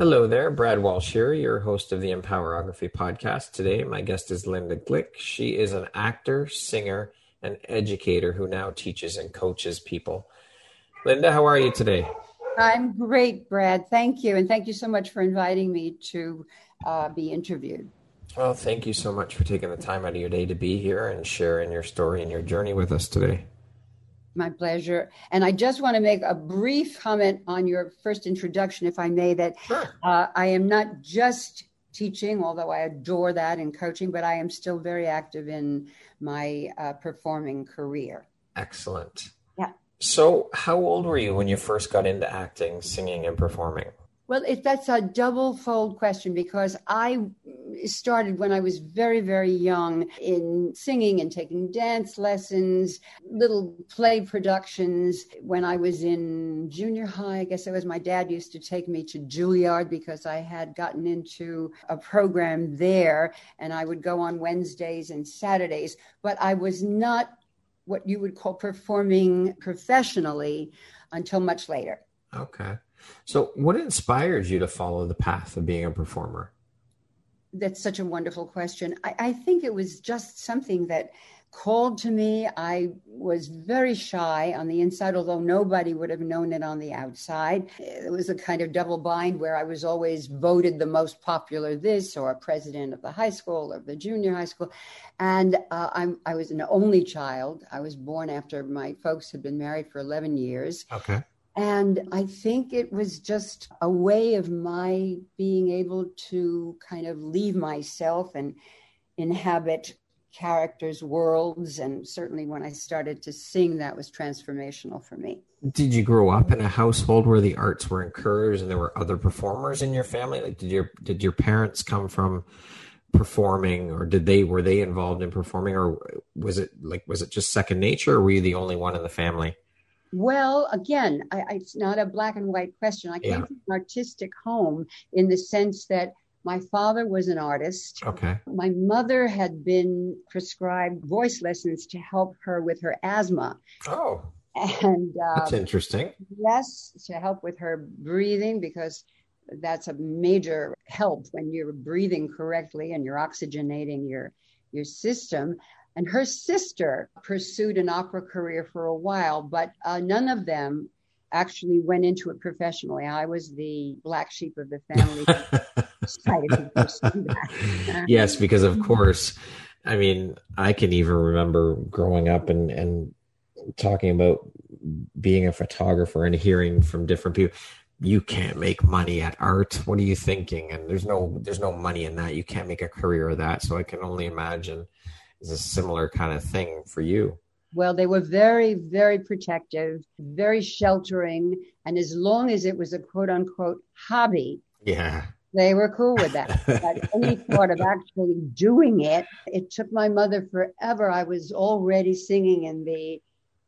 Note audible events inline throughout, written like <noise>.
Hello there, Brad Walsh here, your host of the Empowerography podcast. Today, my guest is Linda Glick. She is an actor, singer, and educator who now teaches and coaches people. Linda, how are you today? I'm great, Brad. Thank you. And thank you so much for inviting me to uh, be interviewed. Well, thank you so much for taking the time out of your day to be here and sharing your story and your journey with us today. My pleasure. And I just want to make a brief comment on your first introduction, if I may, that Sure. uh, I am not just teaching, although I adore that in coaching, but I am still very active in my uh, performing career. Excellent. Yeah. So, how old were you when you first got into acting, singing, and performing? Well, it, that's a double fold question because I started when I was very, very young in singing and taking dance lessons, little play productions. When I was in junior high, I guess it was my dad used to take me to Juilliard because I had gotten into a program there and I would go on Wednesdays and Saturdays, but I was not what you would call performing professionally until much later. Okay. So, what inspires you to follow the path of being a performer? That's such a wonderful question. I, I, think it was just something that called to me. I was very shy on the inside, although nobody would have known it on the outside. It was a kind of double bind where I was always voted the most popular this or president of the high school or the junior high school. And uh, i was an only child. I was born after my folks had been married for 11 years. Okay. And I think it was just a way of my being able to kind of leave myself and inhabit characters' worlds. And certainly when I started to sing, that was transformational for me. Did you grow up in a household where the arts were encouraged and there were other performers in your family? Like did your did your parents come from performing or did they were they involved in performing or was it like was it just second nature or were you the only one in the family? Well, again, I, I, it's not a black and white question. I came Yeah. from an artistic home in the sense that my father was an artist. Okay. My mother had been prescribed voice lessons to help her with her asthma. Oh, And that's uh, interesting. yes, to help with her breathing because that's a major help when you're breathing correctly and you're oxygenating your your system. And her sister pursued an opera career for a while, but uh, none of them actually went into it professionally. I was the black sheep of the family. <laughs> yes, because of course, I mean, I can even remember growing up and and talking about being a photographer and hearing from different people you can't make money at art what are you thinking and there's no there's no money in that you can't make a career of that so i can only imagine it's a similar kind of thing for you Well, they were very, very protective, very sheltering. And as long as it was a quote unquote hobby, yeah they were cool with that. but <laughs> any thought of actually doing it, it took my mother forever. I was already singing in the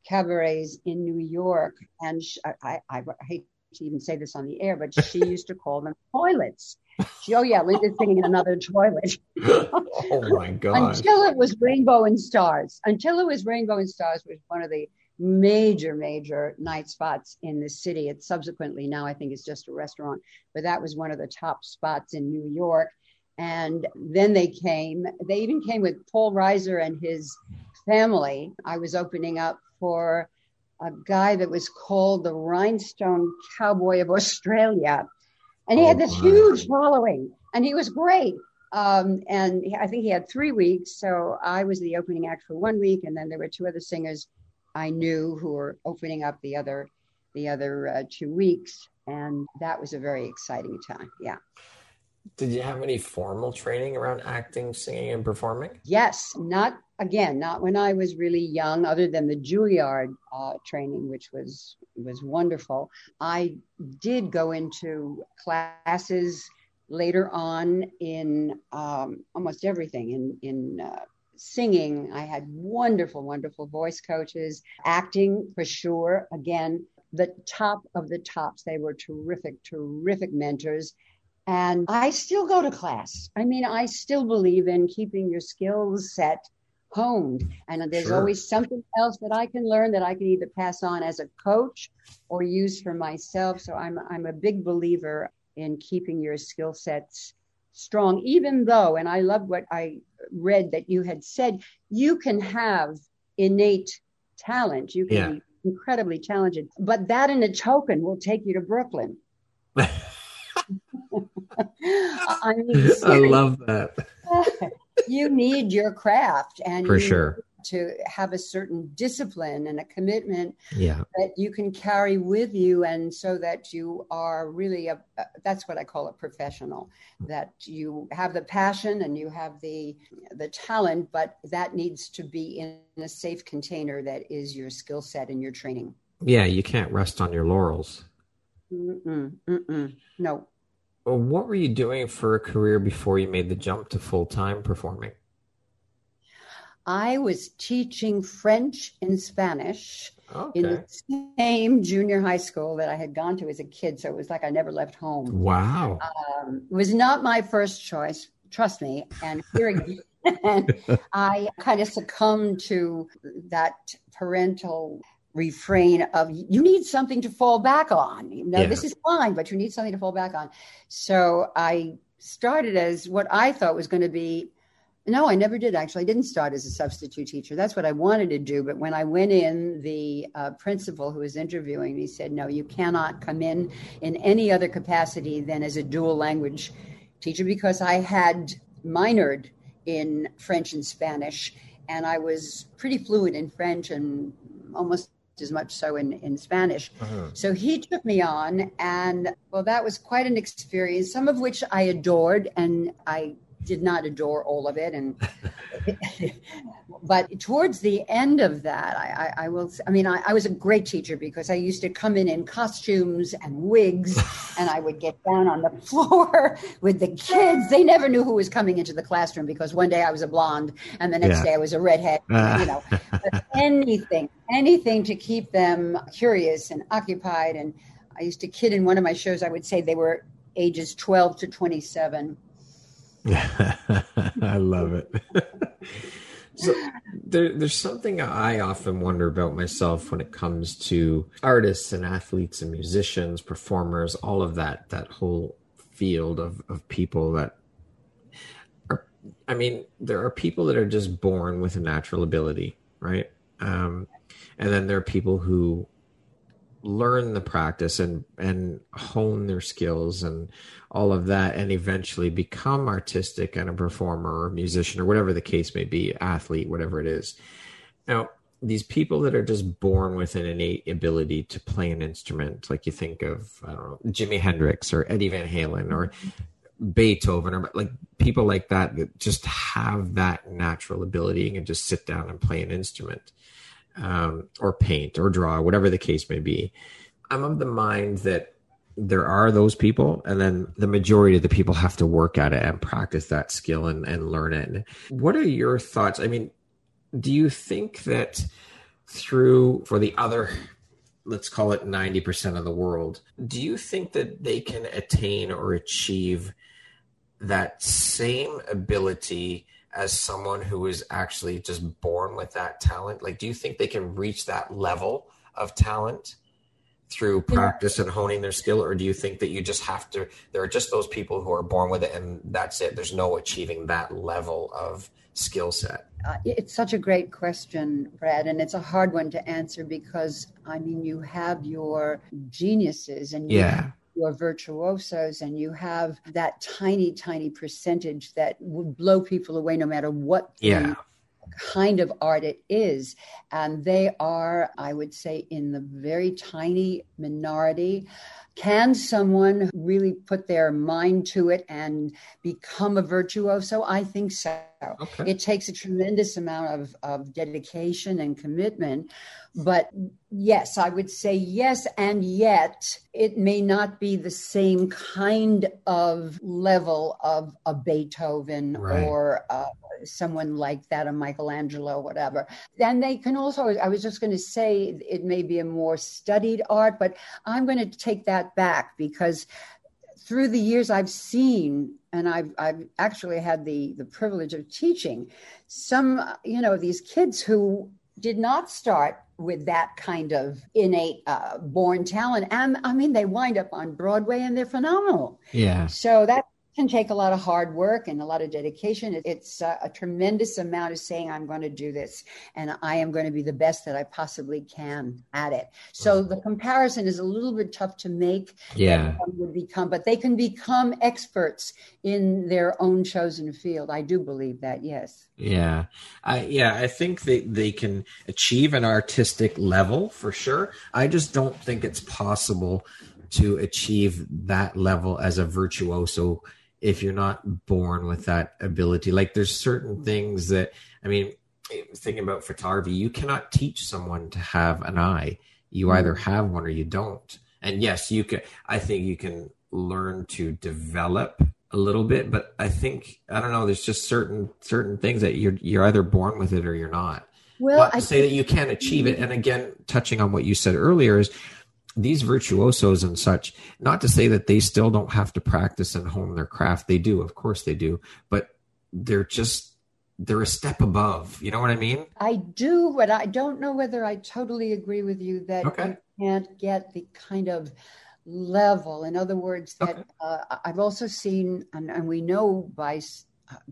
cabarets in New York. And sh I, I, I hate to even say this on the air, but she <laughs> used to call them toilets. She, oh, yeah, Linda's singing in another toilet. <laughs> oh my god until it was Rainbow and Stars. Until it was Rainbow and Stars was one of the major, major night spots in the city. It subsequently now I think is just a restaurant, but that was one of the top spots in New York. And then they came. They even came with Paul Reiser and his family. I was opening up for a guy that was called the Rhinestone Cowboy of Australia. And he Oh, had this my. huge following and he was great. Um, and I think he had three weeks. So I was the opening act for one week, and then there were two other singers I knew who were opening up the other the other uh, two weeks, and that was a very exciting time. Yeah. Did you have any formal training around acting, singing, and performing? Yes, not again, not when I was really young, other than the Juilliard uh, training, which was was wonderful. I did go into classes later on in um, almost everything in in uh, singing. I had wonderful, wonderful voice coaches, acting for sure. Again, the top of the tops. They were terrific, terrific mentors. And I still go to class. I mean, I still believe in keeping your skills set honed. And there's sure. always something else that I can learn that I can either pass on as a coach or use for myself. So I'm I'm a big believer in keeping your skill sets strong, even though, and I love what I read that you had said, you can have innate talent. You can yeah. be incredibly talented, but that in a token will take you to Brooklyn. <laughs> I, mean, I love that. <laughs> you need your craft and for sure. to have a certain discipline and a commitment yeah. that you can carry with you and so that you are really a, that's what i call a professional. That you have the passion and you have the the talent but that needs to be in a safe container that is your skill set and your training. Yeah you can't rest on your laurels. Mm-mm, mm-mm, no what were you doing for a career before you made the jump to full-time performing I was teaching French and Spanish okay. in the same junior high school that I had gone to as a kid. So it was like I never left home. Wow. Um, it was not my first choice, trust me. And here again, <laughs> I kind of succumbed to that parental refrain of you need something to fall back on. You know, yeah. this is fine, but you need something to fall back on. So I started as what I thought was going to be no, I never did actually. I didn't start as a substitute teacher. That's what I wanted to do. But when I went in, the uh, principal who was interviewing me said, No, you cannot come in in any other capacity than as a dual language teacher because I had minored in French and Spanish and I was pretty fluent in French and almost as much so in, in Spanish. Uh-huh. So he took me on, and well, that was quite an experience, some of which I adored, and I did not adore all of it and <laughs> but towards the end of that I, I, I will i mean I, I, was a great teacher because i used to come in in costumes and wigs <laughs> and i would get down on the floor <laughs> with the kids they never knew who was coming into the classroom because one day i was a blonde and the next yeah. day i was a redhead uh. you know but anything anything to keep them curious and occupied and i used to kid in one of my shows i would say they were ages 12 to 27 <laughs> I love it. so there, there's something I often wonder about myself when it comes to artists and athletes and musicians, performers, all of that, that whole field of, of people that are, I mean, there are people that are just born with a natural ability, right? Um, and then there are people who learn the practice and and hone their skills and all of that and eventually become artistic and a performer or musician or whatever the case may be athlete whatever it is. Now these people that are just born with an innate ability to play an instrument like you think of i don't know jimi hendrix or eddie van halen or beethoven or like people like that that just have that natural ability and just sit down and play an instrument um, or paint or draw, whatever the case may be. I'm of the mind that there are those people, and then the majority of the people have to work at it and practice that skill and, and learn it. What are your thoughts? I mean, do you think that through for the other let's call it 90% of the world do you think that they can attain or achieve that same ability as someone who is actually just born with that talent? Like, do you think they can reach that level of talent through practice and honing their skill? Or do you think that you just have to, there are just those people who are born with it and that's it? There's no achieving that level of skill set? Uh, it's such a great question, Brad, and it's a hard one to answer because I mean, you have your geniuses and yeah. You are virtuosos and you have that tiny, tiny percentage that would blow people away no matter what yeah. kind of art it is. And they are, I would say, in the very tiny minority. Can someone really put their mind to it and become a virtuoso? I think so. Okay. It takes a tremendous amount of, of dedication and commitment. But yes, I would say yes. And yet, it may not be the same kind of level of a Beethoven right. or uh, someone like that, a Michelangelo, whatever. Then they can also, I was just going to say, it may be a more studied art, but I'm going to take that back because through the years I've seen, and I've, I've actually had the, the privilege of teaching some, you know, these kids who did not start with that kind of innate uh, born talent. And I mean, they wind up on Broadway and they're phenomenal. Yeah. So that can take a lot of hard work and a lot of dedication. It's a, a tremendous amount of saying, I'm going to do this and I am going to be the best that I possibly can at it. So mm-hmm. the comparison is a little bit tough to make. Yeah. Would become, but they can become experts in their own chosen field. I do believe that, yes. Yeah. I, yeah, I think they, they can achieve an artistic level for sure. I just don't think it's possible to achieve that level as a virtuoso if you're not born with that ability. Like there's certain things that I mean, thinking about photography, you cannot teach someone to have an eye. You mm. either have one or you don't. And yes, you can. I think you can learn to develop a little bit, but I think I don't know. There's just certain certain things that you're you're either born with it or you're not. Well, I say that you can't achieve it. And again, touching on what you said earlier is these virtuosos and such, not to say that they still don't have to practice and hone their craft. They do, of course they do, but they're just they're a step above. You know what I mean? I do, but I don't know whether I totally agree with you that okay. you can't get the kind of level. In other words, that okay. uh, I've also seen, and, and we know by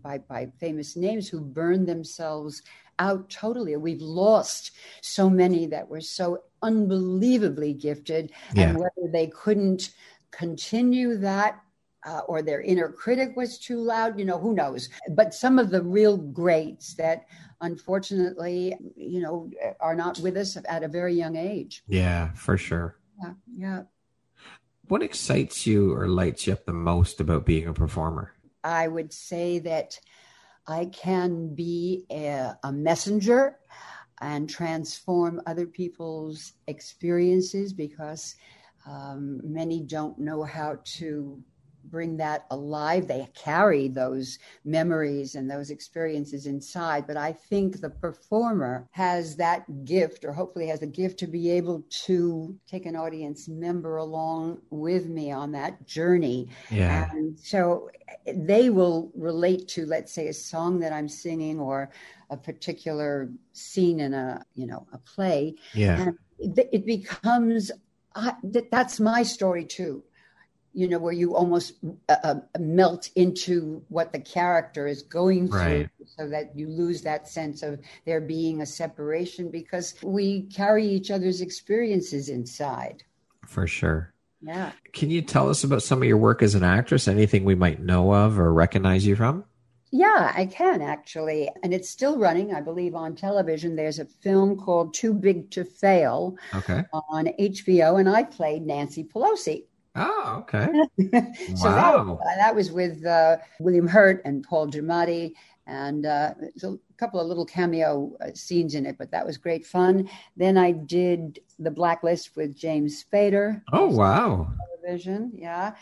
by by famous names who burned themselves out totally. We've lost so many that were so unbelievably gifted, yeah. and whether they couldn't continue that uh, or their inner critic was too loud, you know, who knows? But some of the real greats that unfortunately, you know, are not with us at a very young age. Yeah, for sure. Yeah. Yeah. What excites you or lights you up the most about being a performer? I would say that I can be a, a messenger and transform other people's experiences because um, many don't know how to bring that alive. They carry those memories and those experiences inside. But I think the performer has that gift, or hopefully has the gift to be able to take an audience member along with me on that journey. Yeah. And so they will relate to, let's say, a song that I'm singing or a particular scene in a, you know, a play. Yeah. And it, becomes, I, that's my story too you know, where you almost uh, uh, melt into what the character is going through so that you lose that sense of there being a separation because we carry each other's experiences inside. For sure. Yeah. Can you tell us about some of your work as an actress? Anything we might know of or recognize you from? Yeah, I can actually. And it's still running, I believe, on television. There's a film called Too Big to Fail okay. on HBO, and I played Nancy Pelosi. Oh, okay. <laughs> so wow. that, that, was with uh, William Hurt and Paul Giamatti, and uh, a couple of little cameo uh, scenes in it, but that was great fun. Then I did The Blacklist with James Spader. Oh, wow. Television, yeah.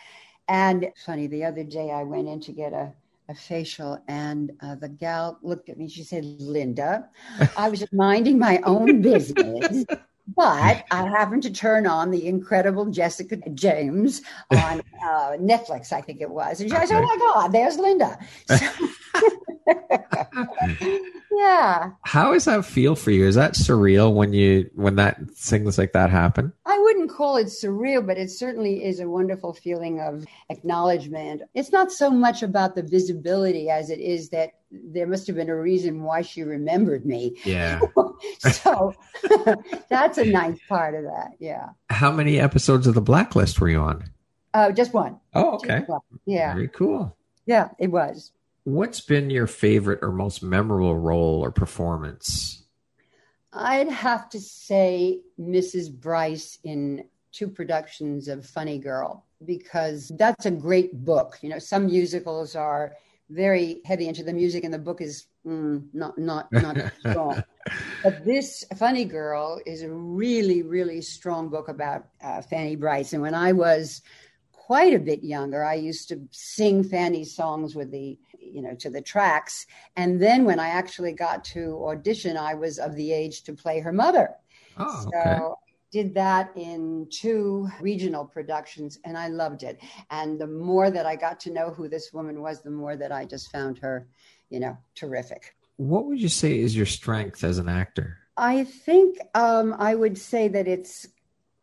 And funny, the other day I went in to get a a facial and uh, the gal looked at me she said linda i was minding my own <laughs> business but I happened to turn on the incredible Jessica James on <laughs> uh, Netflix, I think it was. And she okay. Oh my God, there's Linda. <laughs> So, <laughs> yeah. How does that feel for you? Is that surreal when you when that things like that happen? I wouldn't call it surreal, but it certainly is a wonderful feeling of acknowledgement. It's not so much about the visibility as it is that there must have been a reason why she remembered me. Yeah. <laughs> so <laughs> that's a nice part of that. Yeah. How many episodes of The Blacklist were you on? Uh, just one. Oh, okay. One. Yeah. Very cool. Yeah, it was. What's been your favorite or most memorable role or performance? I'd have to say Mrs. Brice in two productions of Funny Girl because that's a great book. You know, some musicals are very heavy into the music, and the book is mm, not not not <laughs> strong. But this Funny Girl is a really really strong book about uh, Fanny Brice. And when I was quite a bit younger, I used to sing Fanny's songs with the you know to the tracks. And then when I actually got to audition, I was of the age to play her mother. Oh, so okay. did that in two regional productions and I loved it. And the more that I got to know who this woman was, the more that I just found her, you know, terrific. What would you say is your strength as an actor? I think um, I would say that it's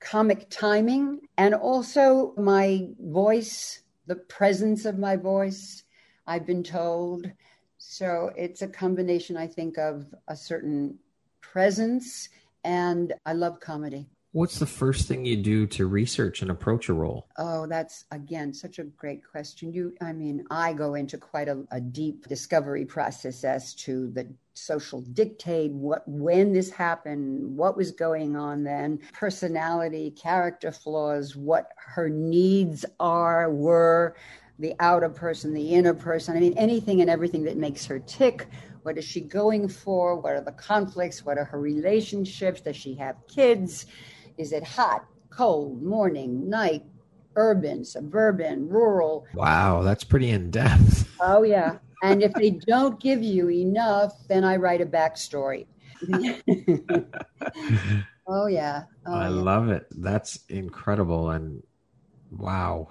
comic timing and also my voice, the presence of my voice, I've been told. So it's a combination, I think, of a certain presence and I love comedy. What's the first thing you do to research and approach a role? Oh, that's again such a great question. You, I mean, I go into quite a, a, deep discovery process as to the social dictate, what, when this happened, what was going on then, personality, character flaws, what her needs are, were, the outer person, the inner person. I mean, anything and everything that makes her tick. What is she going for? What are the conflicts? What are her relationships? Does she have kids? Is it hot, cold, morning, night, urban, suburban, rural? Wow, that's pretty in depth. Oh, yeah. And if they <laughs> don't give you enough, then I write a backstory. <laughs> oh, yeah. Oh, I yeah. love it. That's incredible. And wow.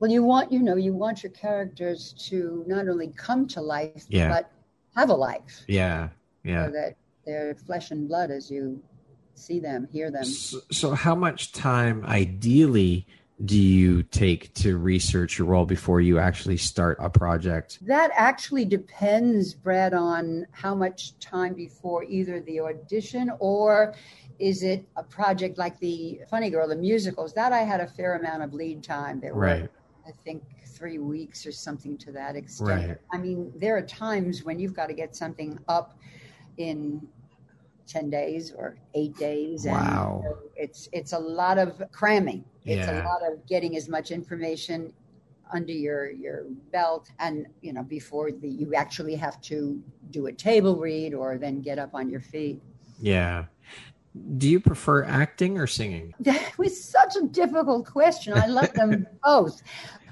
Well, you want, you know, you want your characters to not only come to life, Yeah. but have a life. Yeah. Yeah. So that they're flesh and blood as you see them, hear them. So, so, how much time ideally do you take to research your role before you actually start a project? That actually depends, Brad, on how much time before either the audition or is it a project like the Funny Girl, the musicals? That I had a fair amount of lead time. There Right. were, I think, three weeks or something to that extent. Right. I mean, there are times when you've got to get something up in 10 days or eight days. Wow. And it's, it's a lot of cramming. It's Yeah. a lot of getting as much information under your your belt and you know before the, you actually have to do a table read or then get up on your feet Yeah. Do you prefer acting or singing? <laughs> that was such a difficult question i love them <laughs> both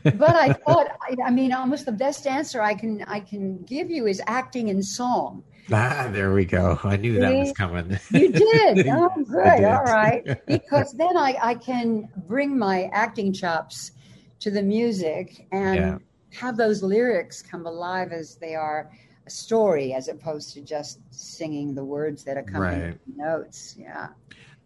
but i thought I, I mean almost the best answer i can i can give you is acting and song Ah, there we go. I knew that was coming. you did <laughs> oh good did. all right <laughs> because then I, I can bring my acting chops to the music and Yeah. have those lyrics come alive as they are a story as opposed to just singing the words that accompany Right. the notes yeah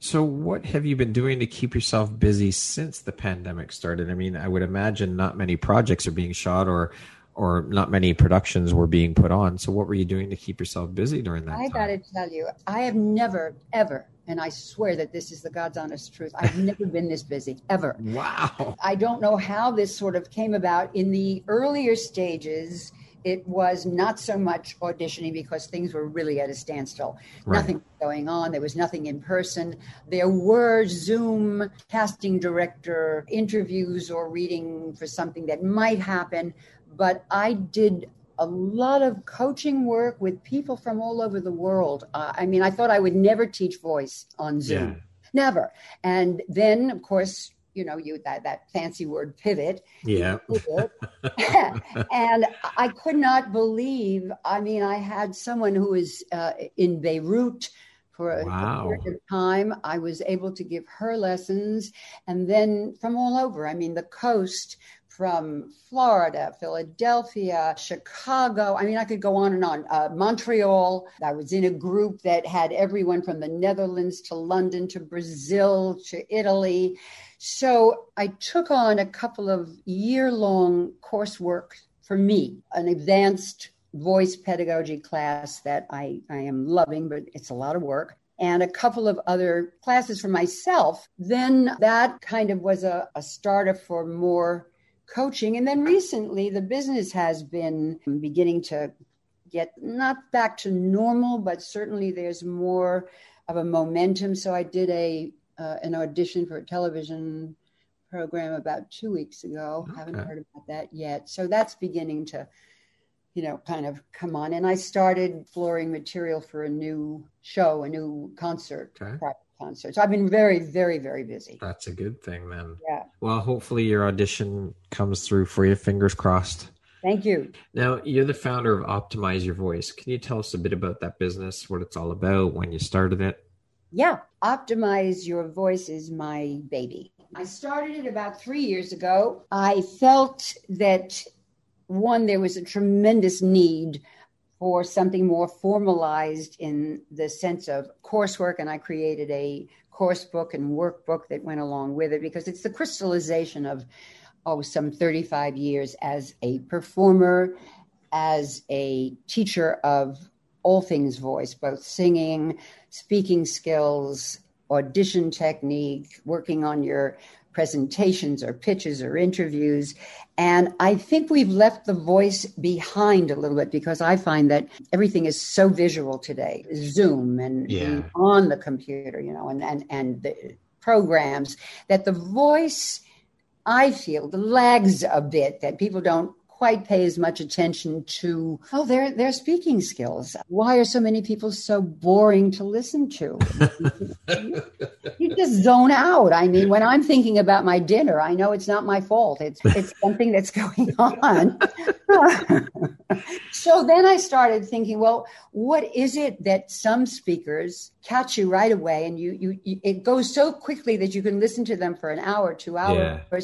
So, what have you been doing to keep yourself busy since the pandemic started? I mean, I would imagine not many projects are being shot or or not many productions were being put on. So, what were you doing to keep yourself busy during that i time? got to tell you i have never ever and i swear that this is the god's honest truth i've <laughs> never been this busy ever Wow. I don't know how this sort of came about. In the earlier stages, it was not so much auditioning because things were really at a standstill. Right. Nothing was going on. There was nothing in person. There were Zoom casting director interviews or reading for something that might happen. But I did a lot of coaching work with people from all over the world. Uh, I mean, I thought I would never teach voice on Zoom Yeah. never and then of course you know you that that fancy word pivot Yeah. pivot. <laughs> and i could not believe i mean i had someone who was uh, in beirut for a Wow. period of time i was able to give her lessons and then from all over i mean the coast from Florida, Philadelphia, Chicago. I mean, I could go on and on. Uh, Montreal. I was in a group that had everyone from the Netherlands to London to Brazil to Italy. So I took on a couple of year long coursework for me, an advanced voice pedagogy class that I, I am loving, but it's a lot of work. And a couple of other classes for myself. Then that kind of was a, a starter for more coaching. And then recently, the business has been beginning to get not back to normal, but certainly there's more of a momentum. So I did a uh, an audition for a television program about two weeks ago. Okay. Haven't heard about that yet. So that's beginning to, you know, kind of come on. And I started flooring material for a new show, a new concert, okay. concert. So I've been very, very, very busy. That's a good thing then. Yeah. Well, hopefully your audition comes through for you. Fingers crossed. Thank you. Now, you're the founder of Optimize Your Voice. Can you tell us a bit about that business, what it's all about, when you started it? Yeah, Optimize Your Voice is my baby. I started it about three years ago. I felt that one, there was a tremendous need for something more formalized in the sense of coursework, and I created a course book and workbook that went along with it because it's the crystallization of oh some 35 years as a performer as a teacher of all things voice both singing speaking skills audition technique, working on your presentations or pitches or interviews. And I think we've left the voice behind a little bit because I find that everything is so visual today Zoom and, yeah. and on the computer, you know, and, and, and the programs that the voice, I feel, lags a bit, that people don't quite pay as much attention to oh their their speaking skills. Why are so many people so boring to listen to? <laughs> you just zone out. I mean, when I'm thinking about my dinner, I know it's not my fault. It's it's something that's going <laughs> on. <laughs> so then I started thinking, well, what is it that some speakers catch you right away and you, you, you it goes so quickly that you can listen to them for an hour, two hours yeah.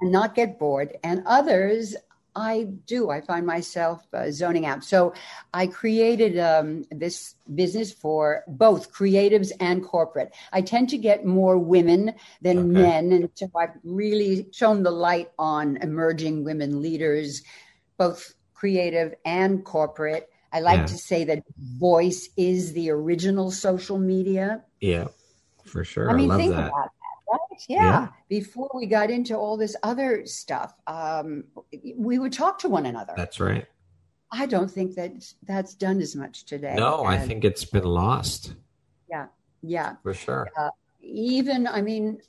and not get bored. And others I do. I find myself uh, zoning out. So I created um, this business for both creatives and corporate. I tend to get more women than okay. men. And so I've really shown the light on emerging women leaders, both creative and corporate. I like yeah. to say that voice is the original social media. Yeah, for sure. I mean, I think that. about right? Yeah. yeah. Before we got into all this other stuff, um, we would talk to one another. That's right. I don't think that that's done as much today. No, I think it's been lost. Yeah. Yeah. For sure. Uh, even, I mean,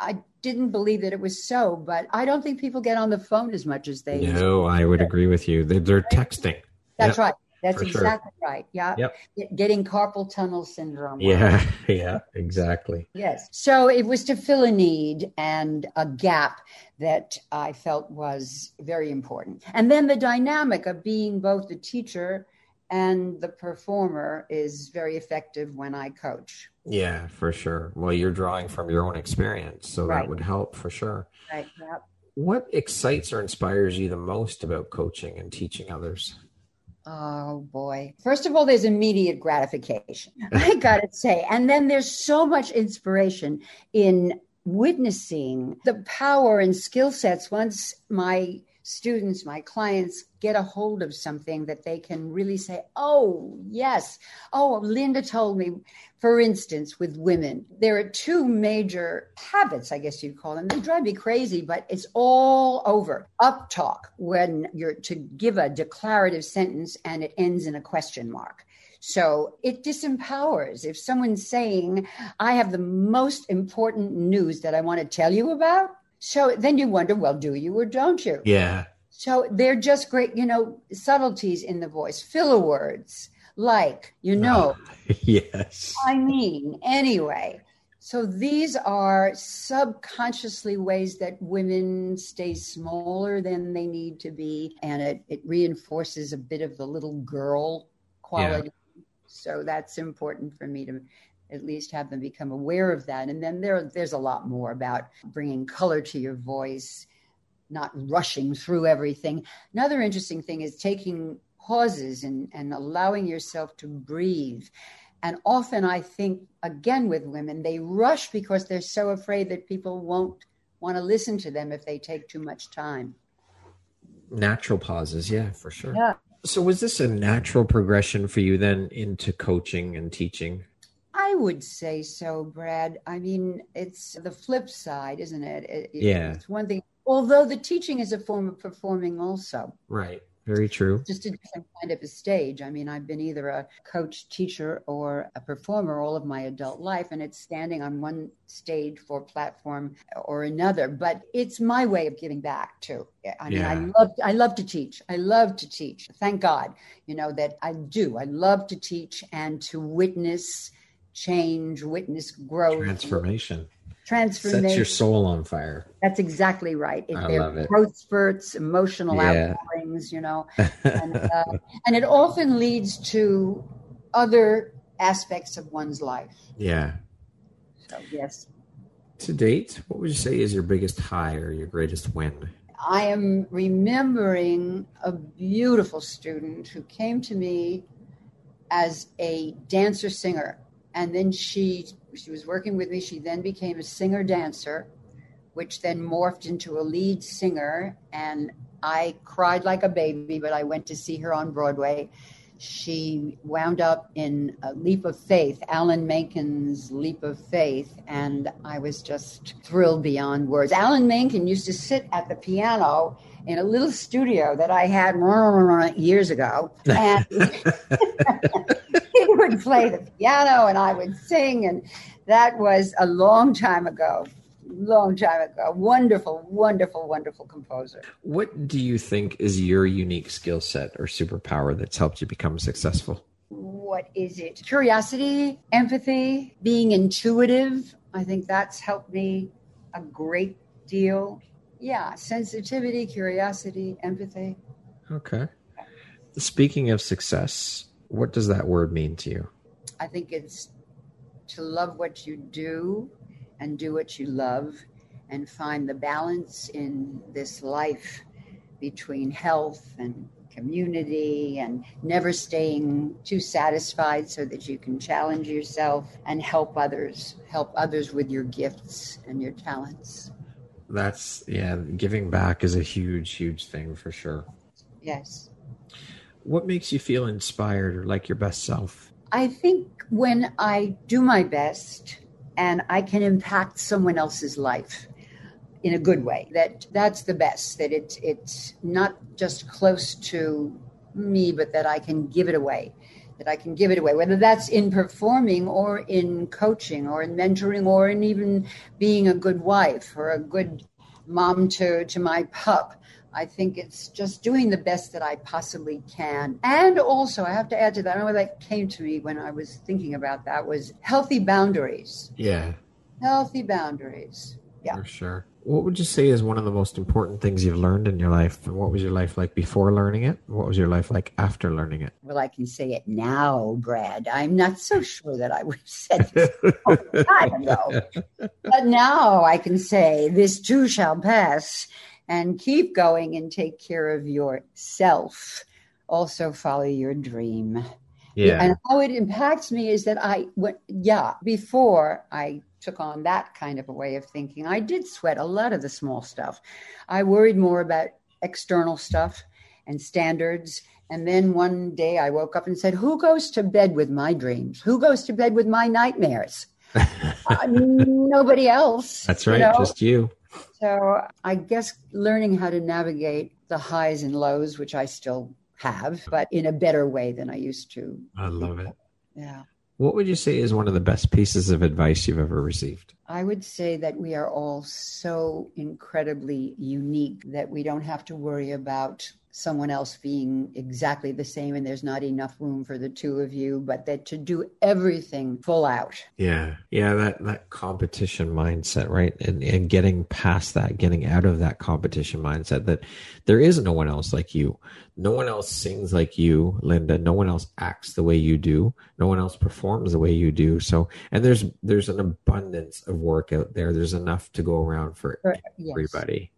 I didn't believe that it was so, but I don't think people get on the phone as much as they. No, I would agree with you. They're, they're texting. That's yep. right. That's For exactly sure. right. Yeah. Yep. Getting carpal tunnel syndrome. Yeah. <laughs> Yeah. Exactly. Yes. So it was to fill a need and a gap that I felt was very important. And then the dynamic of being both the teacher and the performer is very effective when I coach. Yeah, for sure. Well, you're drawing from your own experience, so right. that would help for sure. Right. Yep. What excites or inspires you the most about coaching and teaching others? Oh boy. First of all, there's immediate gratification, <laughs> I gotta say. And then there's so much inspiration in witnessing the power and skill sets once my students, my clients get a hold of something that they can really say, oh, yes. Oh, Linda told me, for instance, with women, there are two major habits, I guess you'd call them. They drive me crazy, but it's all over. Up talk, when you're to give a declarative sentence and it ends in a question mark. So it disempowers. If someone's saying, I have the most important news that I want to tell you about, so then you wonder, well, do you or don't you? Yeah. So they're just great, you know, subtleties in the voice, filler words like, you know. Ah, <laughs> yes. I mean, anyway. So these are subconsciously ways that women stay smaller than they need to be. And it, it reinforces a bit of the little girl quality. Yeah. So that's important for me to at least have them become aware of that. And then there, there's a lot more about bringing color to your voice, not rushing through everything. Another interesting thing is taking pauses and, and allowing yourself to breathe. And often I think, again, with women, they rush because they're so afraid that people won't want to listen to them if they take too much time. Natural pauses, yeah, for sure. Yeah. So, was this a natural progression for you then into coaching and teaching? I would say so, Brad. I mean, it's the flip side, isn't it? it yeah. It's one thing although the teaching is a form of performing also. Right. Very true. Just a different kind of a stage. I mean, I've been either a coach, teacher, or a performer all of my adult life, and it's standing on one stage for platform or another. But it's my way of giving back too. I mean, yeah. I love I love to teach. I love to teach. Thank God, you know that I do. I love to teach and to witness change, witness growth, transformation transformation. Sets your soul on fire. That's exactly right. If I love it. Growth spurts, emotional yeah. outpourings, you know, and, uh, and it often leads to other aspects of one's life. Yeah. So yes. To date, what would you say is your biggest high or your greatest win? I am remembering a beautiful student who came to me as a dancer singer and then she she was working with me. She then became a singer dancer, which then morphed into a lead singer. And I cried like a baby, but I went to see her on Broadway. She wound up in a Leap of Faith, Alan Menken's Leap of Faith, and I was just thrilled beyond words. Alan Menken used to sit at the piano in a little studio that I had <laughs> years ago, and <laughs> he would play the piano and I would sing. And that was a long time ago. Long time ago. Wonderful, wonderful, wonderful composer. What do you think is your unique skill set or superpower that's helped you become successful? What is it? Curiosity, empathy, being intuitive. I think that's helped me a great deal. Yeah, sensitivity, curiosity, empathy. Okay. Speaking of success, what does that word mean to you? I think it's to love what you do and do what you love and find the balance in this life between health and community and never staying too satisfied so that you can challenge yourself and help others help others with your gifts and your talents. That's yeah giving back is a huge huge thing for sure. Yes. What makes you feel inspired or like your best self? I think when I do my best and I can impact someone else's life in a good way. That that's the best. That it's it's not just close to me, but that I can give it away. That I can give it away, whether that's in performing or in coaching or in mentoring or in even being a good wife or a good mom to to my pup. I think it's just doing the best that I possibly can. And also, I have to add to that, I know that came to me when I was thinking about that was healthy boundaries. Yeah. Healthy boundaries. Yeah. For sure. What would you say is one of the most important things you've learned in your life? And what was your life like before learning it? What was your life like after learning it? Well, I can say it now, Brad. I'm not so sure that I would have said it a long time ago. <laughs> But now I can say, this too shall pass and keep going and take care of yourself. Also, follow your dream. Yeah. And how it impacts me is that I went, yeah, before I took on that kind of a way of thinking, I did sweat a lot of the small stuff. I worried more about external stuff and standards. And then one day I woke up and said, Who goes to bed with my dreams? Who goes to bed with my nightmares? <laughs> uh, nobody else. That's right, you know? just you. So I guess learning how to navigate the highs and lows, which I still have, but in a better way than I used to. I love it. Yeah. What would you say is one of the best pieces of advice you've ever received? I would say that we are all so incredibly unique that we don't have to worry about someone else being exactly the same and there's not enough room for the two of you but that to do everything full out. Yeah. Yeah that that competition mindset right? And and getting past that getting out of that competition mindset that there is no one else like you. No one else sings like you linda. No one else acts the way you do. No one else performs the way you do. So and there's there's an abundance of work out there. There's enough to go around for, for everybody. yes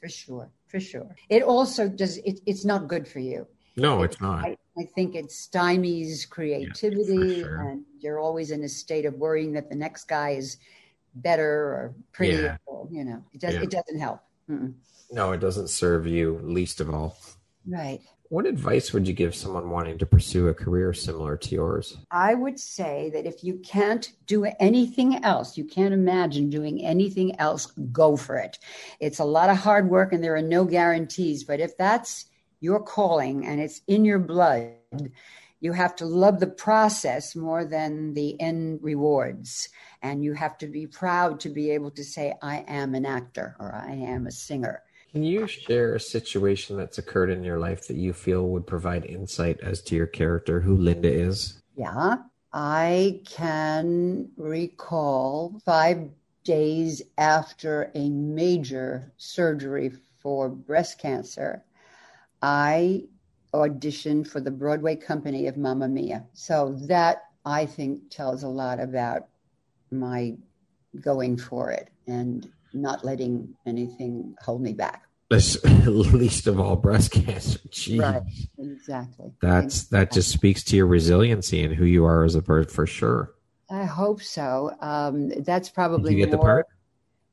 for sure for sure. It also does. It, it's not good for you. No, it's not. I, I think it stymies creativity, yeah, sure. and you're always in a state of worrying that the next guy is better or prettier. Yeah. Or, you know, it does. Yeah. It doesn't help. Mm-mm. No, it doesn't serve you least of all. Right. What advice would you give someone wanting to pursue a career similar to yours? I would say that if you can't do anything else, you can't imagine doing anything else, go for it. It's a lot of hard work and there are no guarantees, but if that's your calling and it's in your blood, you have to love the process more than the end rewards. And you have to be proud to be able to say, I am an actor or I am a singer. Can you share a situation that's occurred in your life that you feel would provide insight as to your character, who Linda is? Yeah, I can recall five days after a major surgery for breast cancer, I auditioned for the Broadway company of Mamma Mia. So that I think tells a lot about my going for it and not letting anything hold me back. <laughs> least of all breast cancer. <laughs> Jeez. Right. Exactly. That's exactly. that just speaks to your resiliency and who you are as a person for sure. I hope so. Um, that's probably. Did you get more, the part? <laughs>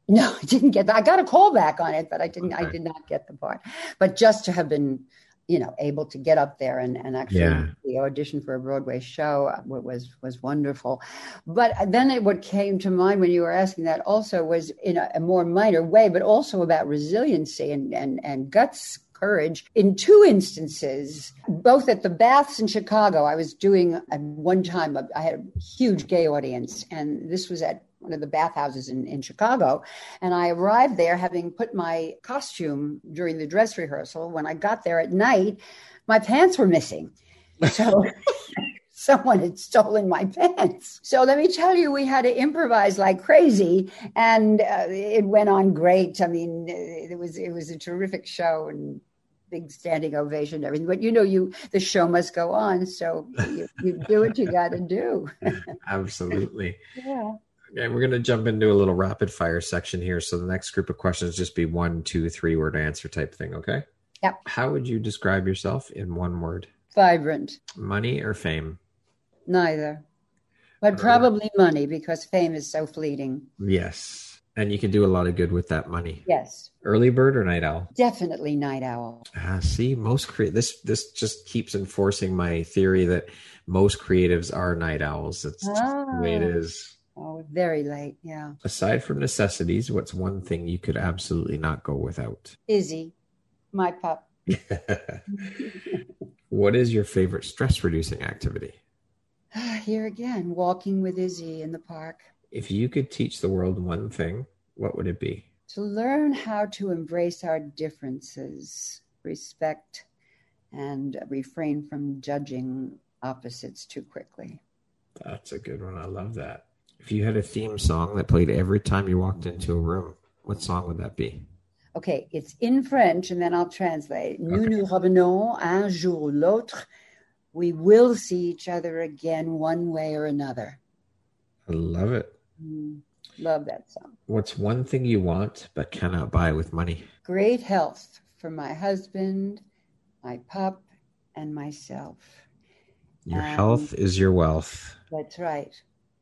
No, I didn't get that. I got a call back on it, but I didn't. Okay. I did not get the part. But just to have been you know able to get up there and, and actually yeah. the audition for a broadway show uh, was was wonderful but then it, what came to mind when you were asking that also was in a, a more minor way but also about resiliency and and, and guts courage in two instances, both at the baths in Chicago. I was doing at one time, I had a huge gay audience, and this was at one of the bathhouses in, in Chicago. And I arrived there having put my costume during the dress rehearsal. When I got there at night, my pants were missing. So <laughs> someone had stolen my pants. So let me tell you, we had to improvise like crazy, and uh, it went on great. I mean, it was it was a terrific show, and big standing ovation and everything. But you know, you the show must go on, so you, you do what you got to do. <laughs> Absolutely. <laughs> Yeah. Okay, we're going to jump into a little rapid fire section here. So the next group of questions just be one, two, three word answer type thing. Okay. Yep. How would you describe yourself in one word? Vibrant. Money or fame? Neither. But probably money because fame is so fleeting. Yes. And you can do a lot of good with that money. Yes. Early bird or night owl? Definitely night owl. Ah, see, most cre- this this just keeps enforcing my theory that most creatives are night owls. It's ah. the way it ah. is. Oh, very late. Yeah. Aside from necessities, what's one thing you could absolutely not go without? Izzy, my pup. <laughs> <laughs> what is your favorite stress reducing activity? Uh, here again, walking with Izzy in the park. If you could teach the world one thing, what would it be? To learn how to embrace our differences, respect, and refrain from judging opposites too quickly. That's a good one. I love that. If you had a theme song that played every time you walked into a room, what song would that be? Okay, it's in French, and then I'll translate. Nous nous revenons un jour ou l'autre. We will see each other again, one way or another. I love it. Mm, love that song. What's one thing you want but cannot buy with money? Great health for my husband, my pup, and myself. Your health is your wealth. That's right.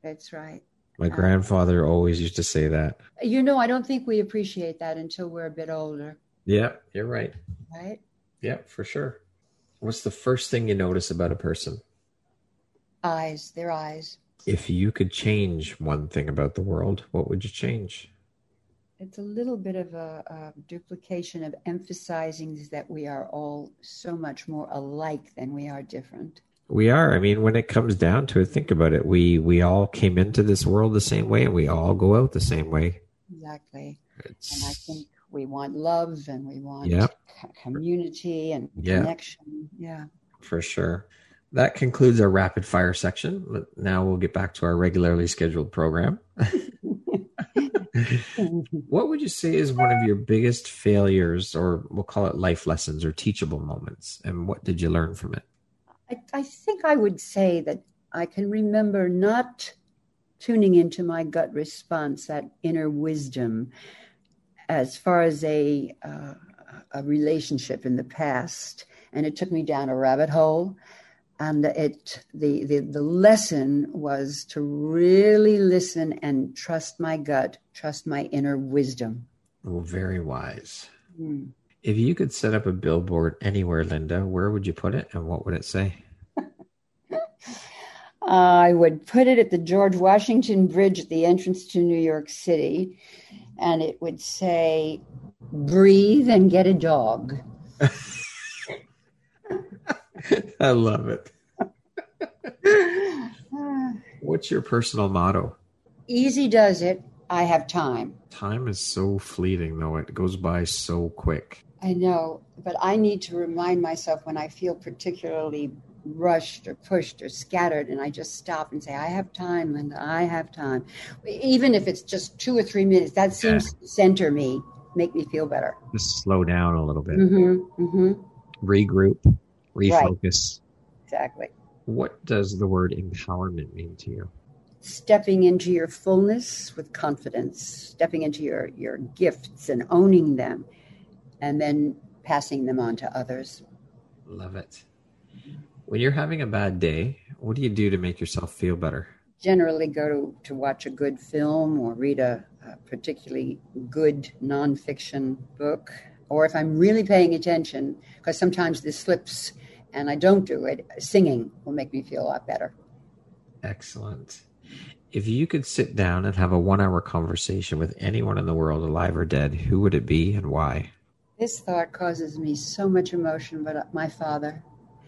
That's right. My um, grandfather always used to say that. You know, I don't think we appreciate that until we're a bit older. Yeah, you're right. Right? Yeah, for sure. What's the first thing you notice about a person? Eyes, their eyes. If you could change one thing about the world, what would you change? It's a little bit of a, a duplication of emphasizing that we are all so much more alike than we are different. We are. I mean, when it comes down to it, think about it. We we all came into this world the same way, and we all go out the same way. Exactly. It's... And I think we want love, and we want yep. community and yep. connection. Yeah. For sure. That concludes our rapid fire section. Now we'll get back to our regularly scheduled program. <laughs> what would you say is one of your biggest failures, or we'll call it life lessons or teachable moments? And what did you learn from it? I, I think I would say that I can remember not tuning into my gut response, that inner wisdom, as far as a, uh, a relationship in the past. And it took me down a rabbit hole and it the, the the lesson was to really listen and trust my gut trust my inner wisdom oh very wise mm. If you could set up a billboard anywhere, Linda, where would you put it and what would it say? <laughs> Uh, I would put it at the George Washington Bridge at the entrance to New York City, and it would say, Breathe and get a dog. <laughs> I love it. <laughs> What's your personal motto? Easy does it. I have time. Time is so fleeting, though. It goes by so quick. I know, but I need to remind myself when I feel particularly rushed or pushed or scattered, and I just stop and say, I have time, Linda, I have time. Even if it's just two or three minutes, that seems yeah. to center me, make me feel better. Just slow down a little bit. Mm-hmm, mm-hmm. Regroup, refocus. Right. Exactly. What does the word empowerment mean to you? Stepping into your fullness with confidence, stepping into your, your gifts and owning them, and then passing them on to others. Love it. When you're having a bad day, what do you do to make yourself feel better? Generally, go to, to watch a good film or read a, a particularly good nonfiction book. Or if I'm really paying attention, because sometimes this slips and I don't do it, singing will make me feel a lot better. Excellent. If you could sit down and have a one hour conversation with anyone in the world, alive or dead, who would it be and why? This thought causes me so much emotion, but uh, my father.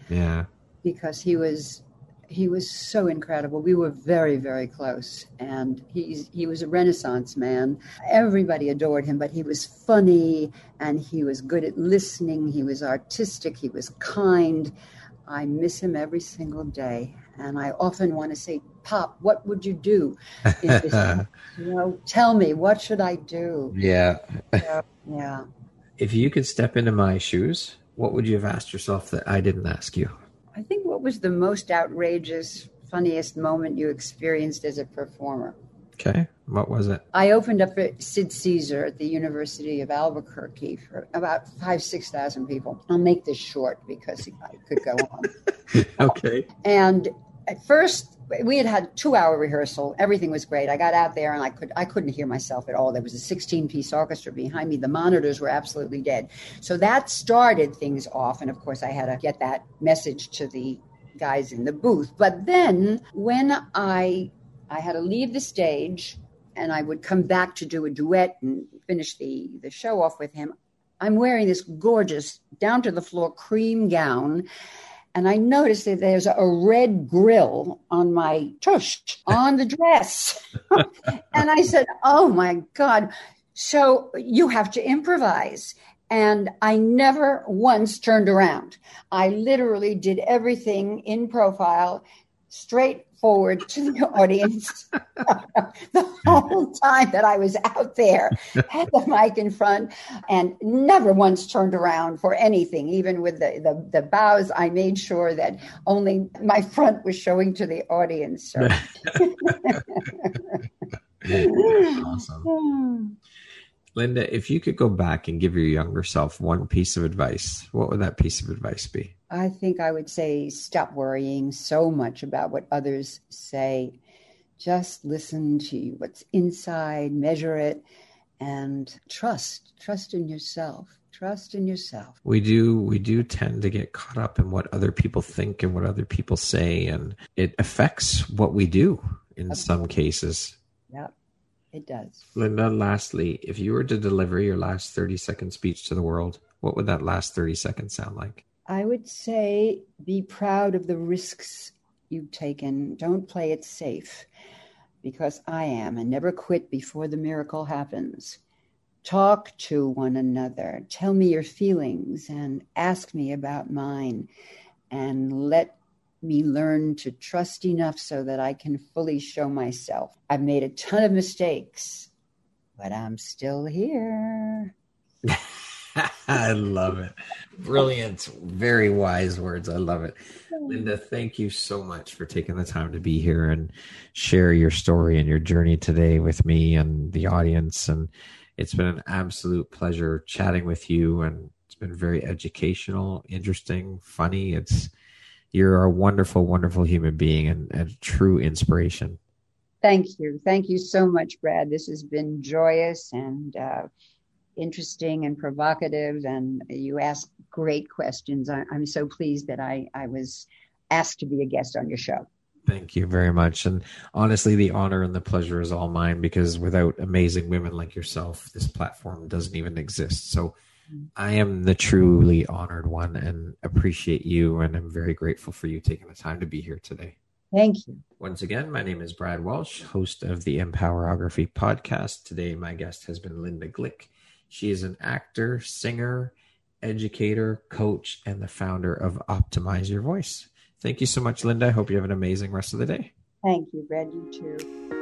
Yeah because he was he was so incredible. We were very, very close, and he's he was a Renaissance man. Everybody adored him, but he was funny and he was good at listening. He was artistic. He was kind. I miss him every single day, and I often want to say, "Pop, what would you do? This, <laughs> you know, tell me what should I do?" Yeah, so, yeah. If you could step into my shoes, what would you have asked yourself that I didn't ask you? I think what was the most outrageous, funniest moment you experienced as a performer? Okay. What was it? I opened up at Sid Caesar at the University of Albuquerque for about five, 6,000 people. I'll make this short because I could go on. <laughs> okay. And at first, we had had two hour rehearsal. Everything was great. I got out there and I could I couldn't hear myself at all. There was a 16 piece orchestra behind me. The monitors were absolutely dead. So that started things off. And of course, I had to get that message to the guys in the booth. But then when I I had to leave the stage and I would come back to do a duet and finish the the show off with him. I'm wearing this gorgeous down to the floor cream gown and I noticed that there's a red grill on my tush on the dress. <laughs> and I said, Oh my God. So you have to improvise. And I never once turned around. I literally did everything in profile, straight forward to the audience <laughs> the whole time that I was out there, had the mic in front, and never once turned around for anything. Even with the, the, the bows, I made sure that only my front was showing to the audience. So. <laughs> awesome. <sighs> <sighs> <sighs> Linda, if you could go back and give your younger self one piece of advice, what would that piece of advice be? I think I would say stop worrying so much about what others say. Just listen to what's inside, measure it, and trust. Trust in yourself. Trust in yourself. We do we do tend to get caught up in what other people think and what other people say and it affects what we do in okay. some cases. It does. Linda, lastly, if you were to deliver your last 30 second speech to the world, what would that last 30 seconds sound like? I would say be proud of the risks you've taken. Don't play it safe because I am, and never quit before the miracle happens. Talk to one another. Tell me your feelings and ask me about mine. And let me learn to trust enough so that I can fully show myself. I've made a ton of mistakes, but I'm still here. <laughs> I love it. Brilliant. Very wise words. I love it. Linda, thank you so much for taking the time to be here and share your story and your journey today with me and the audience. And it's been an absolute pleasure chatting with you. And it's been very educational, interesting, funny. It's you're a wonderful, wonderful human being and, a true inspiration. Thank you. Thank you so much, Brad. This has been joyous and uh, interesting and provocative, and you ask great questions. I, am so pleased that I, I was asked to be a guest on your show. Thank you very much. And honestly, the honor and the pleasure is all mine because without amazing women like yourself, this platform doesn't even exist. So I am the truly honored one and appreciate you. And I'm very grateful for you taking the time to be here today. Thank you. Once again, my name is Brad Walsh, host of the Empowerography podcast. Today, my guest has been Linda Glick. She is an actor, singer, educator, coach, and the founder of Optimize Your Voice. Thank you so much, Linda. I hope you have an amazing rest of the day. Thank you, Brad. You too.